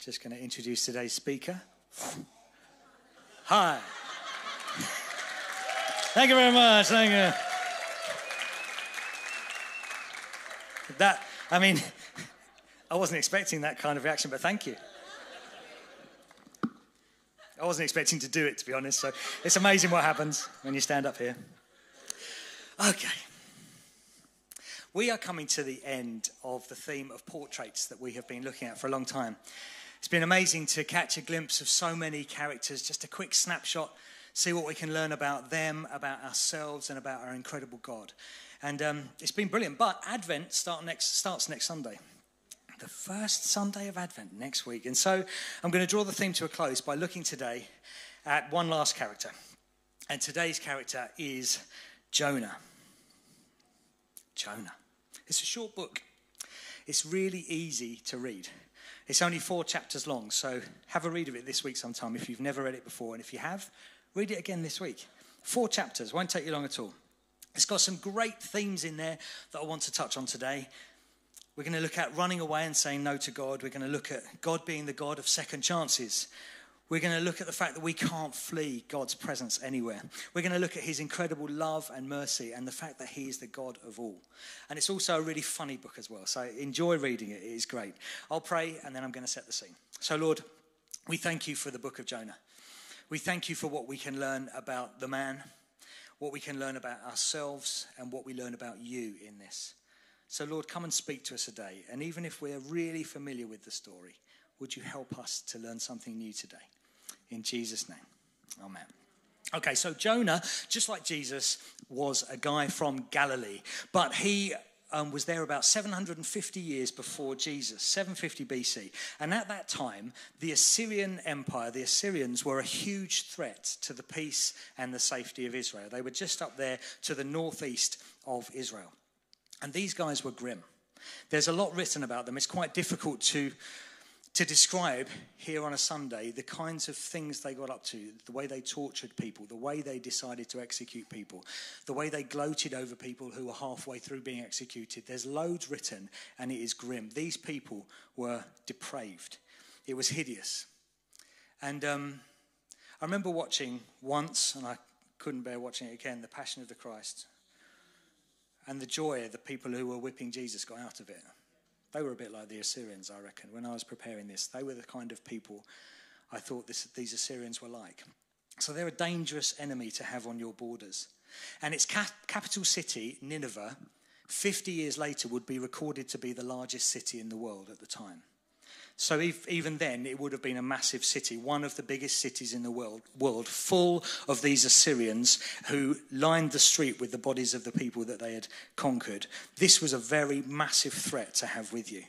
Just going to introduce today's speaker. Hi. Thank you very much. Thank you. That, I mean, I wasn't expecting that kind of reaction, but thank you. I wasn't expecting to do it, to be honest. So it's amazing what happens when you stand up here. Okay. We are coming to the end of the theme of portraits that we have been looking at for a long time. It's been amazing to catch a glimpse of so many characters, just a quick snapshot, see what we can learn about them, about ourselves, and about our incredible God. And um, it's been brilliant. But Advent start next, starts next Sunday the first Sunday of Advent next week. And so I'm going to draw the theme to a close by looking today at one last character. And today's character is Jonah. Jonah. It's a short book, it's really easy to read. It's only four chapters long, so have a read of it this week sometime if you've never read it before. And if you have, read it again this week. Four chapters, won't take you long at all. It's got some great themes in there that I want to touch on today. We're going to look at running away and saying no to God. We're going to look at God being the God of second chances. We're going to look at the fact that we can't flee God's presence anywhere. We're going to look at his incredible love and mercy and the fact that he is the God of all. And it's also a really funny book as well. So enjoy reading it, it is great. I'll pray and then I'm going to set the scene. So, Lord, we thank you for the book of Jonah. We thank you for what we can learn about the man, what we can learn about ourselves, and what we learn about you in this. So, Lord, come and speak to us today. And even if we're really familiar with the story, would you help us to learn something new today? In Jesus' name, amen. Okay, so Jonah, just like Jesus, was a guy from Galilee, but he um, was there about 750 years before Jesus, 750 BC. And at that time, the Assyrian Empire, the Assyrians, were a huge threat to the peace and the safety of Israel. They were just up there to the northeast of Israel. And these guys were grim. There's a lot written about them. It's quite difficult to, to describe here on a Sunday the kinds of things they got up to, the way they tortured people, the way they decided to execute people, the way they gloated over people who were halfway through being executed. There's loads written, and it is grim. These people were depraved, it was hideous. And um, I remember watching once, and I couldn't bear watching it again, The Passion of the Christ and the joy of the people who were whipping Jesus got out of it. They were a bit like the Assyrians, I reckon. When I was preparing this, they were the kind of people I thought this, these Assyrians were like. So they're a dangerous enemy to have on your borders. And its cap- capital city, Nineveh, 50 years later would be recorded to be the largest city in the world at the time. So if, even then, it would have been a massive city, one of the biggest cities in the world, world, full of these Assyrians who lined the street with the bodies of the people that they had conquered. This was a very massive threat to have with you.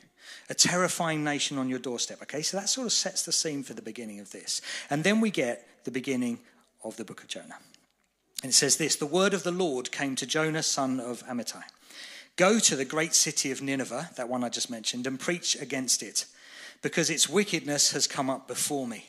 A terrifying nation on your doorstep. Okay, so that sort of sets the scene for the beginning of this. And then we get the beginning of the book of Jonah. And it says this The word of the Lord came to Jonah, son of Amittai. Go to the great city of Nineveh, that one I just mentioned, and preach against it because its wickedness has come up before me.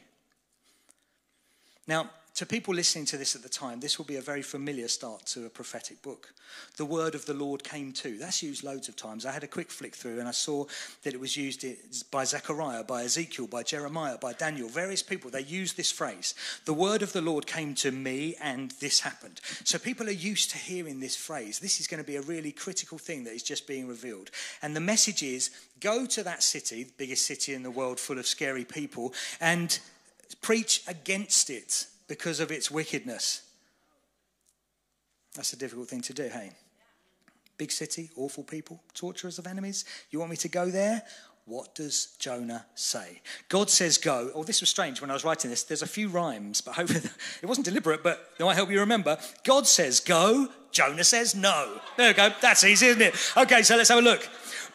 Now, to people listening to this at the time, this will be a very familiar start to a prophetic book. The word of the Lord came to. That's used loads of times. I had a quick flick through and I saw that it was used by Zechariah, by Ezekiel, by Jeremiah, by Daniel, various people. They use this phrase. The word of the Lord came to me and this happened. So people are used to hearing this phrase. This is going to be a really critical thing that is just being revealed. And the message is go to that city, the biggest city in the world full of scary people, and preach against it because of its wickedness. That's a difficult thing to do, hey? Big city, awful people, torturers of enemies. You want me to go there? What does Jonah say? God says go. Oh, this was strange when I was writing this. There's a few rhymes, but hopefully it wasn't deliberate, but it might help you remember. God says go, Jonah says no. There we go. That's easy, isn't it? Okay, so let's have a look.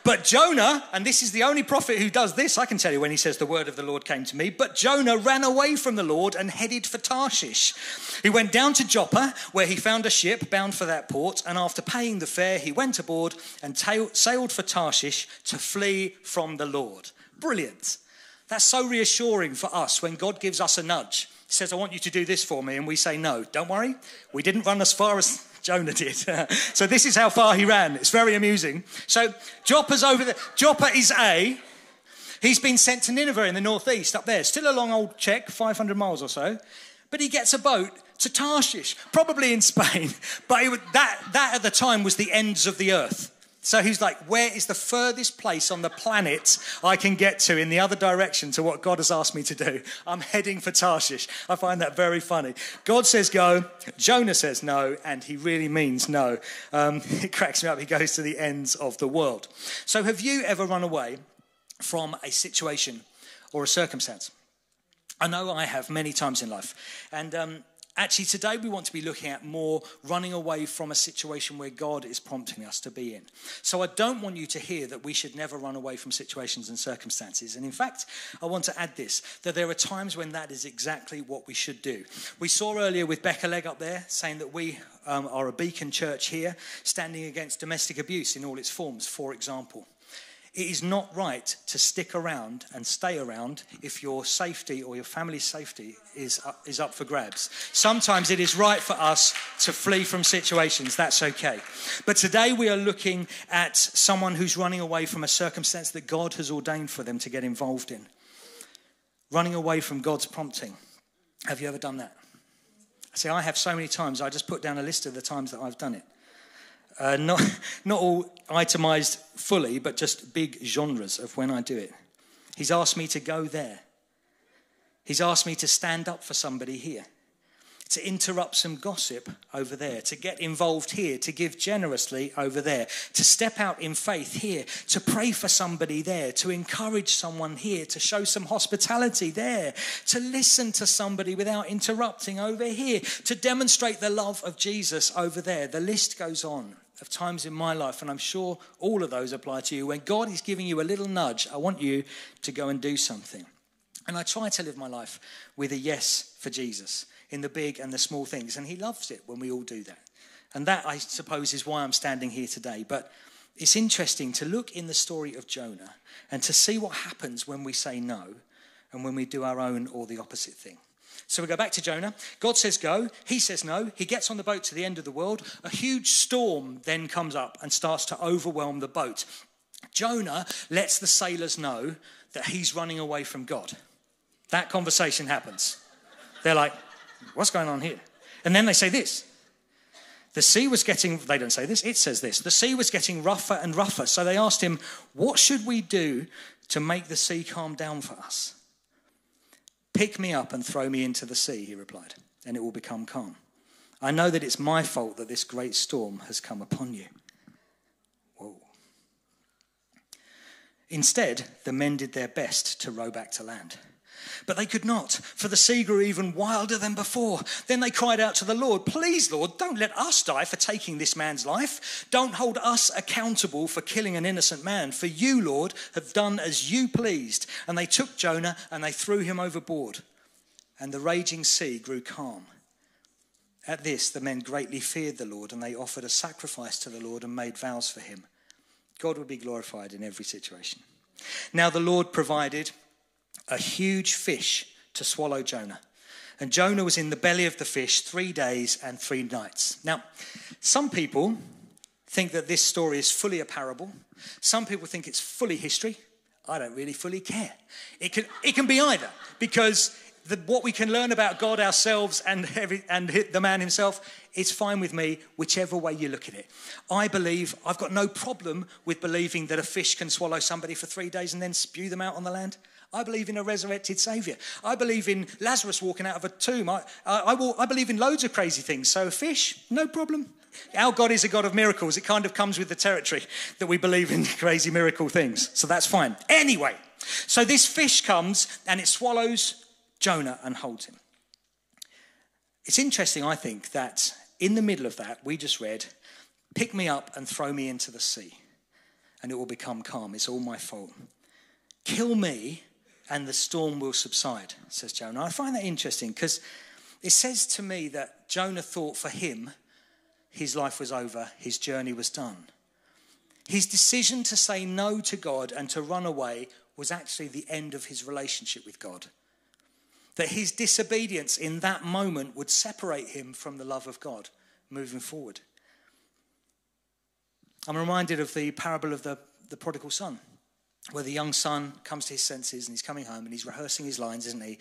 But Jonah, and this is the only prophet who does this, I can tell you when he says, The word of the Lord came to me. But Jonah ran away from the Lord and headed for Tarshish. He went down to Joppa, where he found a ship bound for that port. And after paying the fare, he went aboard and sailed for Tarshish to flee from the Lord. Brilliant. That's so reassuring for us when God gives us a nudge. Says, I want you to do this for me. And we say, No, don't worry. We didn't run as far as Jonah did. so this is how far he ran. It's very amusing. So Joppa's over there. Joppa is A. He's been sent to Nineveh in the northeast, up there. Still a long old check, 500 miles or so. But he gets a boat to Tarshish, probably in Spain. But would, that, that at the time was the ends of the earth. So he's like, where is the furthest place on the planet I can get to in the other direction to what God has asked me to do? I'm heading for Tarshish. I find that very funny. God says go, Jonah says no, and he really means no. Um, it cracks me up. He goes to the ends of the world. So have you ever run away from a situation or a circumstance? I know I have many times in life. And um, Actually, today we want to be looking at more running away from a situation where God is prompting us to be in. So I don't want you to hear that we should never run away from situations and circumstances. And in fact, I want to add this that there are times when that is exactly what we should do. We saw earlier with Becca Legg up there saying that we um, are a beacon church here, standing against domestic abuse in all its forms, for example. It is not right to stick around and stay around if your safety or your family's safety is up, is up for grabs. Sometimes it is right for us to flee from situations. That's okay. But today we are looking at someone who's running away from a circumstance that God has ordained for them to get involved in. Running away from God's prompting. Have you ever done that? I see, I have so many times, I just put down a list of the times that I've done it. Uh, not, not all itemized fully, but just big genres of when I do it. He's asked me to go there. He's asked me to stand up for somebody here, to interrupt some gossip over there, to get involved here, to give generously over there, to step out in faith here, to pray for somebody there, to encourage someone here, to show some hospitality there, to listen to somebody without interrupting over here, to demonstrate the love of Jesus over there. The list goes on of times in my life, and I'm sure all of those apply to you, when God is giving you a little nudge, I want you to go and do something. And I try to live my life with a yes for Jesus in the big and the small things. And He loves it when we all do that. And that, I suppose, is why I'm standing here today. But it's interesting to look in the story of Jonah and to see what happens when we say no and when we do our own or the opposite thing. So we go back to Jonah. God says go. He says no. He gets on the boat to the end of the world. A huge storm then comes up and starts to overwhelm the boat. Jonah lets the sailors know that he's running away from God. That conversation happens. They're like, what's going on here? And then they say this. The sea was getting, they don't say this, it says this. The sea was getting rougher and rougher. So they asked him, What should we do to make the sea calm down for us? Pick me up and throw me into the sea, he replied, and it will become calm. I know that it's my fault that this great storm has come upon you. Whoa. Instead, the men did their best to row back to land. But they could not, for the sea grew even wilder than before. Then they cried out to the Lord, Please, Lord, don't let us die for taking this man's life. Don't hold us accountable for killing an innocent man. For you, Lord, have done as you pleased. And they took Jonah and they threw him overboard. And the raging sea grew calm. At this, the men greatly feared the Lord, and they offered a sacrifice to the Lord and made vows for him. God would be glorified in every situation. Now, the Lord provided a huge fish to swallow Jonah. And Jonah was in the belly of the fish three days and three nights. Now, some people think that this story is fully a parable. Some people think it's fully history. I don't really fully care. It can, it can be either, because the, what we can learn about God ourselves and, every, and the man himself, it's fine with me, whichever way you look at it. I believe, I've got no problem with believing that a fish can swallow somebody for three days and then spew them out on the land. I believe in a resurrected Savior. I believe in Lazarus walking out of a tomb. I, I, I, will, I believe in loads of crazy things. So, fish, no problem. Our God is a God of miracles. It kind of comes with the territory that we believe in crazy miracle things. So, that's fine. Anyway, so this fish comes and it swallows Jonah and holds him. It's interesting, I think, that in the middle of that, we just read, Pick me up and throw me into the sea, and it will become calm. It's all my fault. Kill me and the storm will subside, says Jonah. I find that interesting because it says to me that Jonah thought for him, his life was over, his journey was done. His decision to say no to God and to run away was actually the end of his relationship with God. That his disobedience in that moment would separate him from the love of God moving forward. I'm reminded of the parable of the, the prodigal son. Where the young son comes to his senses and he's coming home and he's rehearsing his lines, isn't he?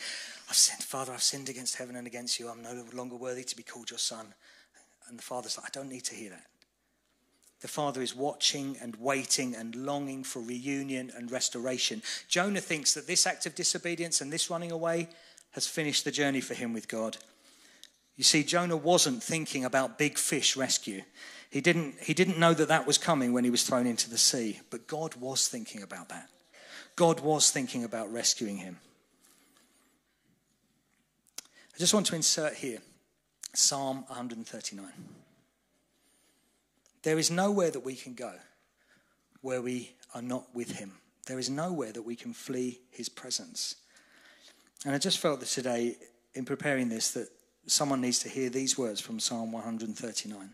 I've sinned, Father, I've sinned against heaven and against you. I'm no longer worthy to be called your son. And the father's like, I don't need to hear that. The father is watching and waiting and longing for reunion and restoration. Jonah thinks that this act of disobedience and this running away has finished the journey for him with God. You see, Jonah wasn't thinking about big fish rescue. He didn't, he didn't know that that was coming when he was thrown into the sea, but God was thinking about that. God was thinking about rescuing him. I just want to insert here Psalm 139. There is nowhere that we can go where we are not with him. There is nowhere that we can flee his presence. And I just felt that today, in preparing this, that someone needs to hear these words from Psalm 139.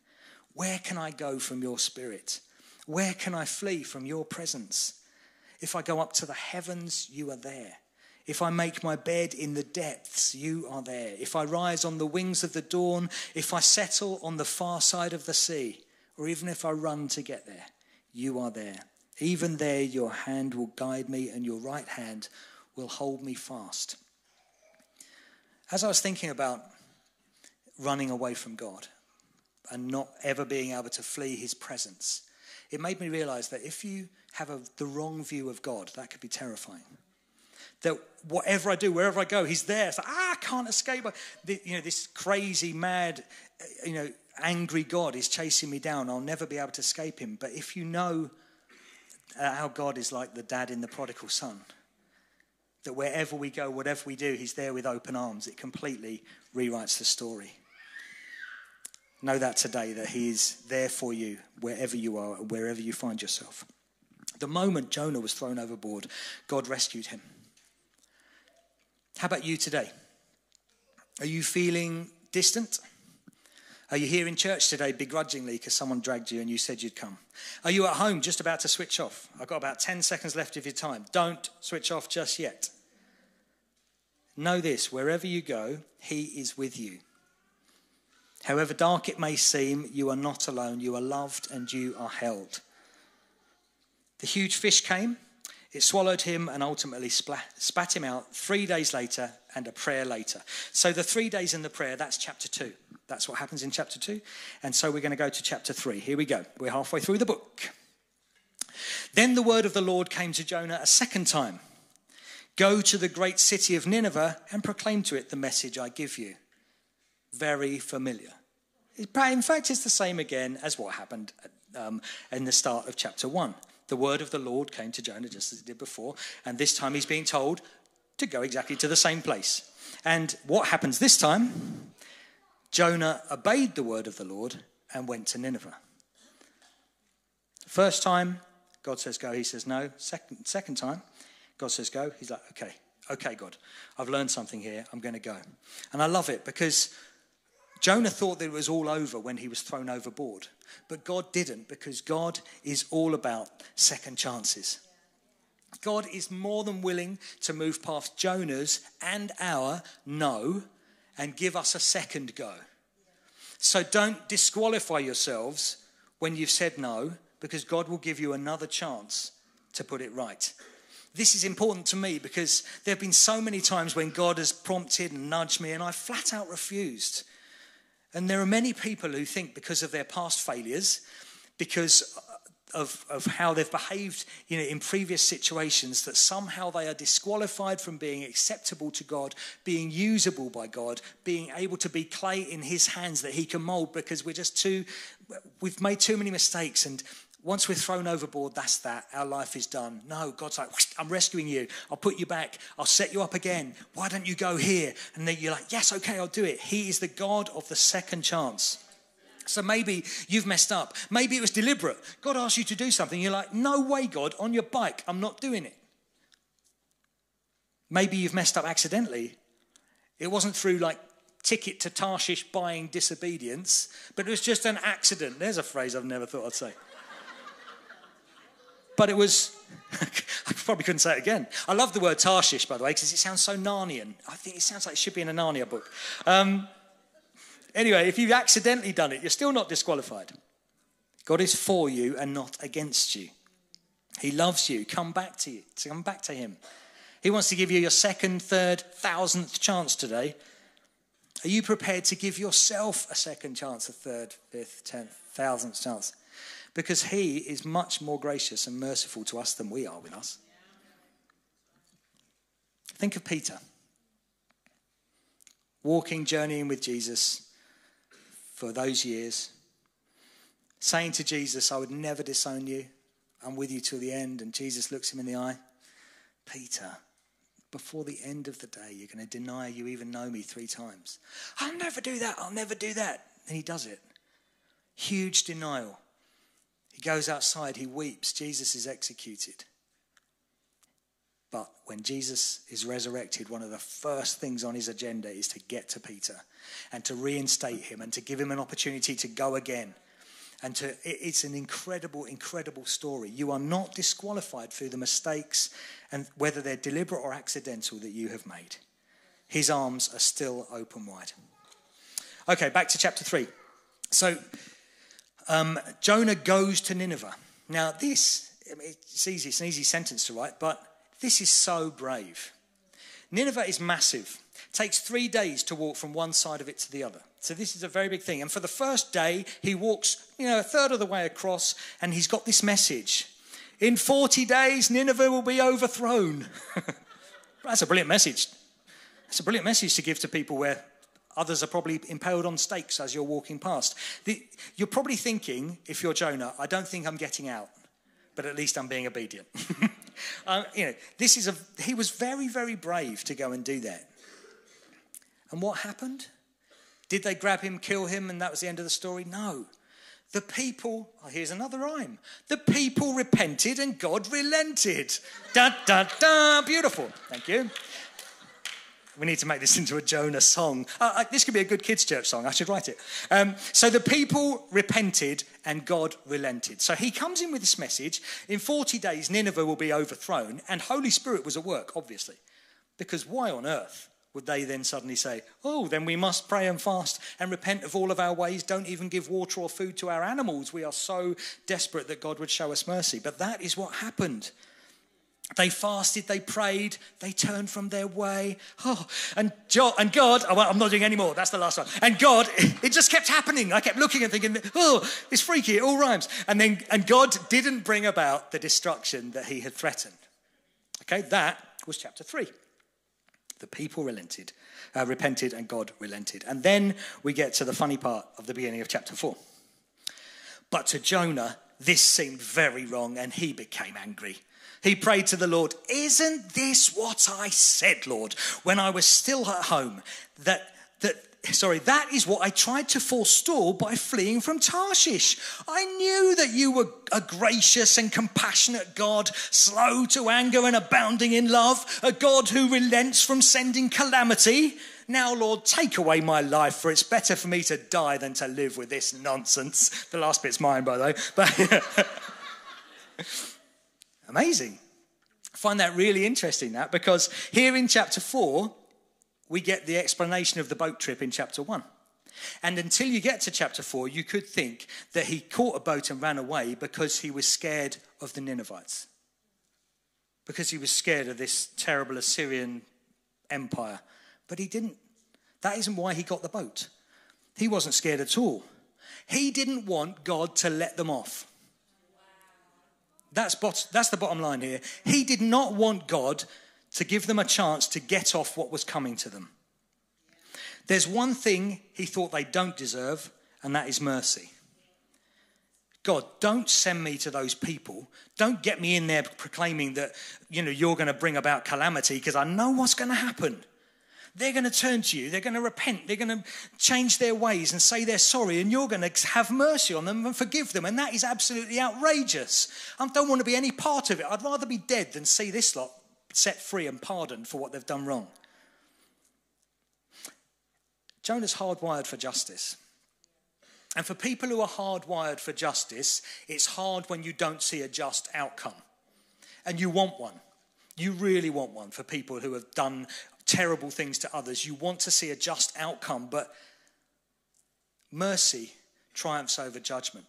Where can I go from your spirit? Where can I flee from your presence? If I go up to the heavens, you are there. If I make my bed in the depths, you are there. If I rise on the wings of the dawn, if I settle on the far side of the sea, or even if I run to get there, you are there. Even there, your hand will guide me, and your right hand will hold me fast. As I was thinking about running away from God, and not ever being able to flee his presence. It made me realize that if you have a, the wrong view of God, that could be terrifying. That whatever I do, wherever I go, he's there. It's like, ah, I can't escape. You know, this crazy, mad, uh, you know, angry God is chasing me down. I'll never be able to escape him. But if you know uh, how God is like the dad in the prodigal son, that wherever we go, whatever we do, he's there with open arms, it completely rewrites the story. Know that today, that He is there for you wherever you are, wherever you find yourself. The moment Jonah was thrown overboard, God rescued him. How about you today? Are you feeling distant? Are you here in church today begrudgingly because someone dragged you and you said you'd come? Are you at home just about to switch off? I've got about 10 seconds left of your time. Don't switch off just yet. Know this wherever you go, He is with you. However dark it may seem, you are not alone. You are loved and you are held. The huge fish came, it swallowed him and ultimately spat him out three days later and a prayer later. So, the three days in the prayer, that's chapter two. That's what happens in chapter two. And so, we're going to go to chapter three. Here we go. We're halfway through the book. Then the word of the Lord came to Jonah a second time Go to the great city of Nineveh and proclaim to it the message I give you very familiar. In fact, it's the same again as what happened um, in the start of chapter 1. The word of the Lord came to Jonah just as it did before, and this time he's being told to go exactly to the same place. And what happens this time? Jonah obeyed the word of the Lord and went to Nineveh. First time, God says go, he says no. Second, second time, God says go, he's like, okay, okay, God, I've learned something here, I'm going to go. And I love it because Jonah thought that it was all over when he was thrown overboard, but God didn't because God is all about second chances. God is more than willing to move past Jonah's and our no and give us a second go. So don't disqualify yourselves when you've said no because God will give you another chance to put it right. This is important to me because there have been so many times when God has prompted and nudged me and I flat out refused. And there are many people who think because of their past failures, because of, of how they've behaved you know, in previous situations, that somehow they are disqualified from being acceptable to God, being usable by God, being able to be clay in His hands that He can mold because we're just too, we've made too many mistakes and once we're thrown overboard, that's that. Our life is done. No, God's like, I'm rescuing you. I'll put you back. I'll set you up again. Why don't you go here? And then you're like, yes, okay, I'll do it. He is the God of the second chance. So maybe you've messed up. Maybe it was deliberate. God asked you to do something. You're like, no way, God, on your bike, I'm not doing it. Maybe you've messed up accidentally. It wasn't through like ticket to Tarshish buying disobedience, but it was just an accident. There's a phrase I've never thought I'd say. But it was, I probably couldn't say it again. I love the word Tarshish, by the way, because it sounds so Narnian. I think it sounds like it should be in a Narnia book. Um, anyway, if you've accidentally done it, you're still not disqualified. God is for you and not against you. He loves you. Come back to you. Come back to Him. He wants to give you your second, third, thousandth chance today. Are you prepared to give yourself a second chance, a third, fifth, tenth, thousandth chance? Because He is much more gracious and merciful to us than we are with us. Think of Peter walking, journeying with Jesus for those years, saying to Jesus, I would never disown you. I'm with you till the end. And Jesus looks him in the eye. Peter, before the end of the day, you're going to deny you even know me three times. I'll never do that. I'll never do that. And he does it. Huge denial. He goes outside, he weeps. Jesus is executed. But when Jesus is resurrected, one of the first things on his agenda is to get to Peter and to reinstate him and to give him an opportunity to go again. And to, it's an incredible, incredible story. You are not disqualified through the mistakes and whether they're deliberate or accidental that you have made. His arms are still open wide. Okay, back to chapter 3. So, um, Jonah goes to Nineveh. Now, this, it's easy, it's an easy sentence to write, but this is so brave. Nineveh is massive. It takes three days to walk from one side of it to the other. So this is a very big thing. And for the first day, he walks, you know, a third of the way across, and he's got this message. In 40 days, Nineveh will be overthrown. That's a brilliant message. That's a brilliant message to give to people where others are probably impaled on stakes as you're walking past. The, you're probably thinking, if you're Jonah, I don't think I'm getting out, but at least I'm being obedient. Um, you know, this is a, he was very, very brave to go and do that. And what happened? Did they grab him, kill him, and that was the end of the story? No. The people, oh, here's another rhyme. The people repented and God relented. Da, da, da. Beautiful. Thank you. We need to make this into a Jonah song. Uh, uh, this could be a good kids' church song. I should write it. Um, so the people repented and God relented. So he comes in with this message in 40 days, Nineveh will be overthrown, and Holy Spirit was at work, obviously. Because why on earth would they then suddenly say, Oh, then we must pray and fast and repent of all of our ways, don't even give water or food to our animals? We are so desperate that God would show us mercy. But that is what happened. They fasted, they prayed, they turned from their way. Oh, and, jo- and God, oh, I'm not doing any more. That's the last one. And God, it just kept happening. I kept looking and thinking, oh, it's freaky. It all rhymes. And then, and God didn't bring about the destruction that He had threatened. Okay, that was chapter three. The people relented, uh, repented, and God relented. And then we get to the funny part of the beginning of chapter four. But to Jonah, this seemed very wrong, and he became angry. He prayed to the Lord, Isn't this what I said, Lord, when I was still at home? That, that, sorry, that is what I tried to forestall by fleeing from Tarshish. I knew that you were a gracious and compassionate God, slow to anger and abounding in love, a God who relents from sending calamity. Now, Lord, take away my life, for it's better for me to die than to live with this nonsense. The last bit's mine, by the way. But Amazing. I find that really interesting, that, because here in chapter 4, we get the explanation of the boat trip in chapter 1. And until you get to chapter 4, you could think that he caught a boat and ran away because he was scared of the Ninevites, because he was scared of this terrible Assyrian empire. But he didn't. That isn't why he got the boat. He wasn't scared at all. He didn't want God to let them off. That's, bot- that's the bottom line here. He did not want God to give them a chance to get off what was coming to them. There's one thing he thought they don't deserve, and that is mercy. God, don't send me to those people. Don't get me in there proclaiming that, you know, you're going to bring about calamity because I know what's going to happen. They're going to turn to you. They're going to repent. They're going to change their ways and say they're sorry, and you're going to have mercy on them and forgive them. And that is absolutely outrageous. I don't want to be any part of it. I'd rather be dead than see this lot set free and pardoned for what they've done wrong. Jonah's hardwired for justice. And for people who are hardwired for justice, it's hard when you don't see a just outcome. And you want one. You really want one for people who have done terrible things to others. You want to see a just outcome, but mercy triumphs over judgment.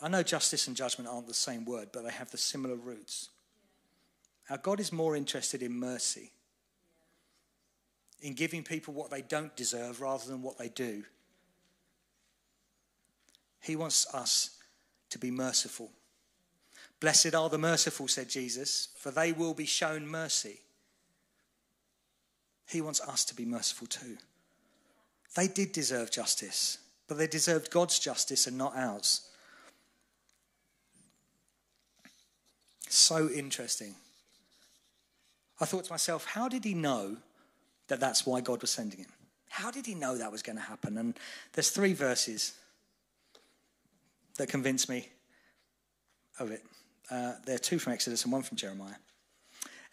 I know justice and judgment aren't the same word, but they have the similar roots. Our God is more interested in mercy in giving people what they don't deserve rather than what they do. He wants us to be merciful. Blessed are the merciful, said Jesus, for they will be shown mercy. He wants us to be merciful too. They did deserve justice, but they deserved God's justice and not ours. So interesting. I thought to myself, how did he know that that's why God was sending him. How did he know that was going to happen? And there's three verses that convince me of it. Uh, there are two from Exodus and one from Jeremiah.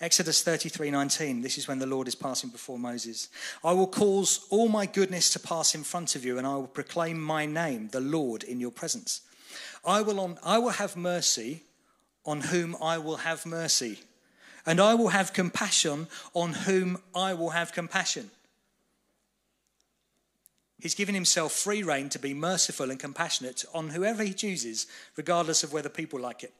Exodus 33:19 This is when the Lord is passing before Moses. I will cause all my goodness to pass in front of you and I will proclaim my name the Lord in your presence. I will on, I will have mercy on whom I will have mercy and I will have compassion on whom I will have compassion. He's given himself free rein to be merciful and compassionate on whoever he chooses, regardless of whether people like it.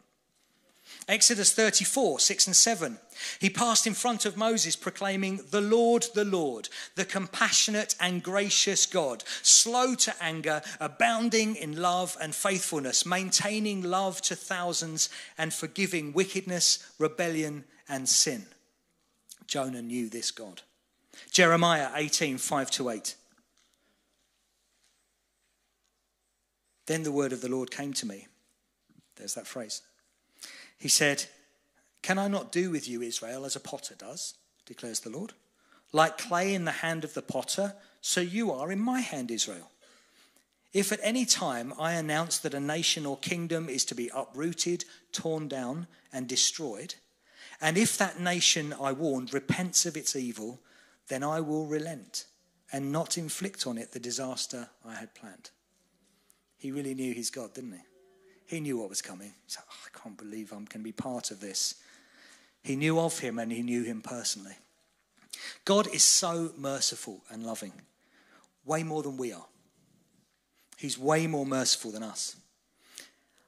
Exodus 34, 6 and 7. He passed in front of Moses, proclaiming, The Lord, the Lord, the compassionate and gracious God, slow to anger, abounding in love and faithfulness, maintaining love to thousands, and forgiving wickedness, rebellion, and sin. Jonah knew this God. Jeremiah 18, 5 to 8. Then the word of the Lord came to me. There's that phrase. He said, Can I not do with you, Israel, as a potter does, declares the Lord? Like clay in the hand of the potter, so you are in my hand, Israel. If at any time I announce that a nation or kingdom is to be uprooted, torn down, and destroyed, and if that nation I warned repents of its evil, then I will relent and not inflict on it the disaster I had planned. He really knew his God, didn't he? He knew what was coming. He's like, oh, I can't believe I'm going to be part of this. He knew of him and he knew him personally. God is so merciful and loving, way more than we are. He's way more merciful than us.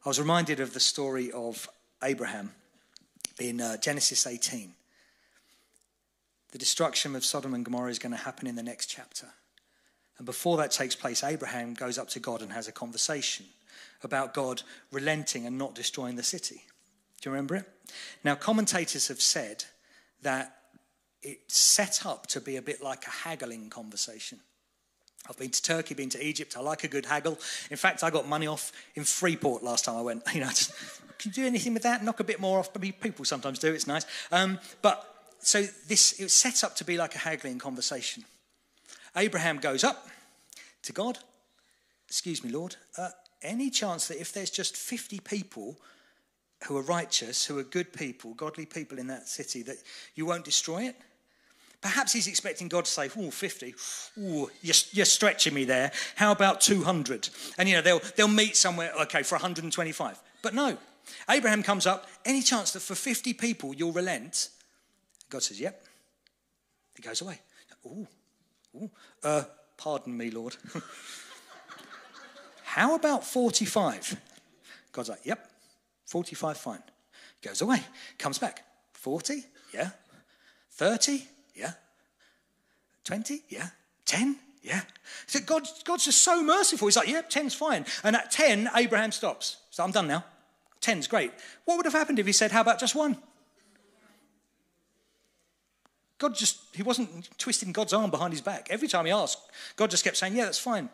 I was reminded of the story of Abraham in uh, Genesis 18. The destruction of Sodom and Gomorrah is going to happen in the next chapter. And before that takes place, Abraham goes up to God and has a conversation about God relenting and not destroying the city. Do you remember it? Now, commentators have said that it's set up to be a bit like a haggling conversation. I've been to Turkey, been to Egypt. I like a good haggle. In fact, I got money off in Freeport last time I went. You know, just, can you do anything with that? Knock a bit more off. People sometimes do. It's nice. Um, but so this it was set up to be like a haggling conversation. Abraham goes up to God. Excuse me, Lord. Uh, any chance that if there's just 50 people who are righteous, who are good people, godly people in that city, that you won't destroy it? Perhaps he's expecting God to say, oh, 50. Ooh, you're, you're stretching me there. How about 200? And, you know, they'll, they'll meet somewhere, okay, for 125. But no. Abraham comes up, any chance that for 50 people you'll relent? God says, yep. He goes away. Ooh, Uh, pardon me, Lord. How about 45? God's like, Yep, 45, fine. Goes away, comes back. 40? Yeah. 30? Yeah. 20? Yeah. 10? Yeah. So God, God's just so merciful. He's like, Yep, 10's fine. And at 10, Abraham stops. So I'm done now. 10's great. What would have happened if he said, How about just one? God just, he wasn't twisting God's arm behind his back. Every time he asked, God just kept saying, Yeah, that's fine.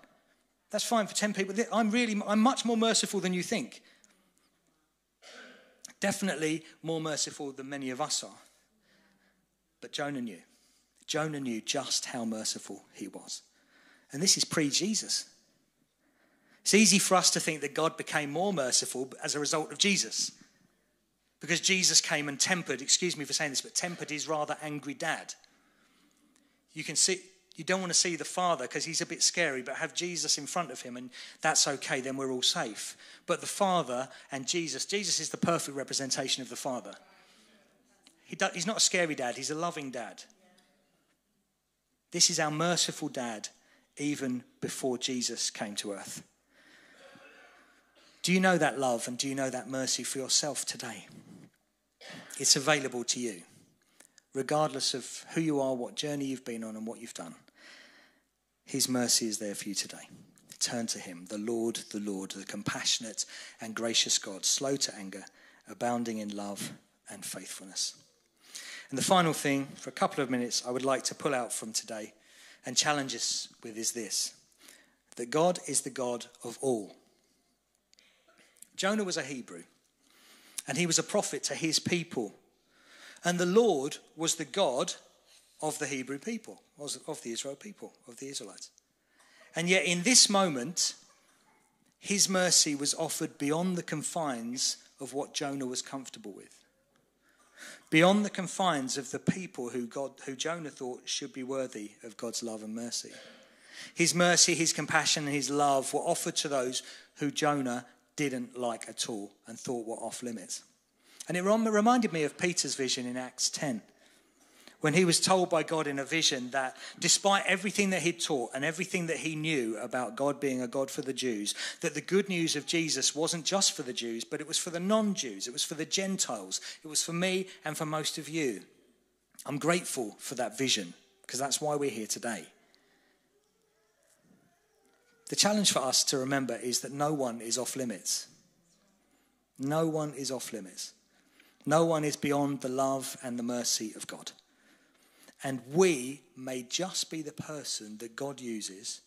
That's fine for 10 people. I'm really, I'm much more merciful than you think. Definitely more merciful than many of us are. But Jonah knew. Jonah knew just how merciful he was. And this is pre Jesus. It's easy for us to think that God became more merciful as a result of Jesus. Because Jesus came and tempered, excuse me for saying this, but tempered his rather angry dad. You can see, you don't want to see the father because he's a bit scary, but have Jesus in front of him, and that's okay, then we're all safe. But the father and Jesus, Jesus is the perfect representation of the father. He do, he's not a scary dad, he's a loving dad. This is our merciful dad, even before Jesus came to earth. Do you know that love and do you know that mercy for yourself today? It's available to you, regardless of who you are, what journey you've been on, and what you've done. His mercy is there for you today. Turn to Him, the Lord, the Lord, the compassionate and gracious God, slow to anger, abounding in love and faithfulness. And the final thing, for a couple of minutes, I would like to pull out from today and challenge us with is this that God is the God of all. Jonah was a Hebrew, and he was a prophet to his people. And the Lord was the God of the Hebrew people, of the Israel people, of the Israelites. And yet, in this moment, his mercy was offered beyond the confines of what Jonah was comfortable with. Beyond the confines of the people who, God, who Jonah thought should be worthy of God's love and mercy. His mercy, his compassion, and his love were offered to those who Jonah didn't like at all and thought were off limits. And it reminded me of Peter's vision in Acts 10 when he was told by God in a vision that despite everything that he'd taught and everything that he knew about God being a God for the Jews, that the good news of Jesus wasn't just for the Jews, but it was for the non Jews, it was for the Gentiles, it was for me and for most of you. I'm grateful for that vision because that's why we're here today. The challenge for us to remember is that no one is off limits. No one is off limits. No one is beyond the love and the mercy of God. And we may just be the person that God uses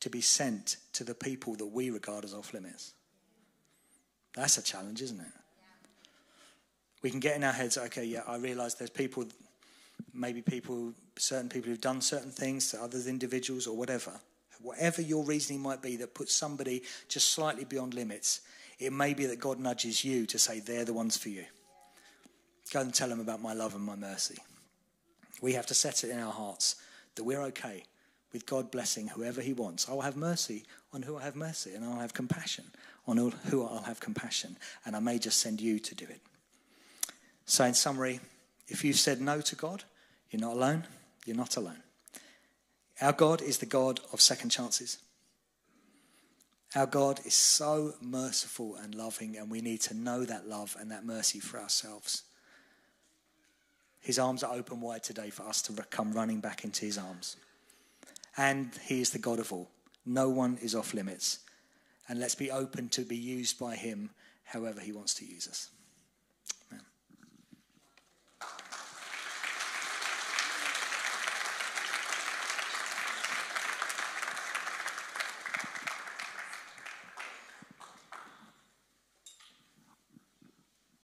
to be sent to the people that we regard as off limits. That's a challenge, isn't it? We can get in our heads, okay, yeah, I realize there's people, maybe people, certain people who've done certain things to others, individuals, or whatever. Whatever your reasoning might be that puts somebody just slightly beyond limits, it may be that God nudges you to say, they're the ones for you. Go and tell them about my love and my mercy. We have to set it in our hearts that we're okay with God blessing whoever He wants. I'll have mercy on who I have mercy, and I'll have compassion on who I'll have compassion, and I may just send you to do it. So, in summary, if you've said no to God, you're not alone. You're not alone. Our God is the God of second chances. Our God is so merciful and loving, and we need to know that love and that mercy for ourselves. His arms are open wide today for us to come running back into his arms. And he is the God of all. No one is off limits. And let's be open to be used by him however he wants to use us.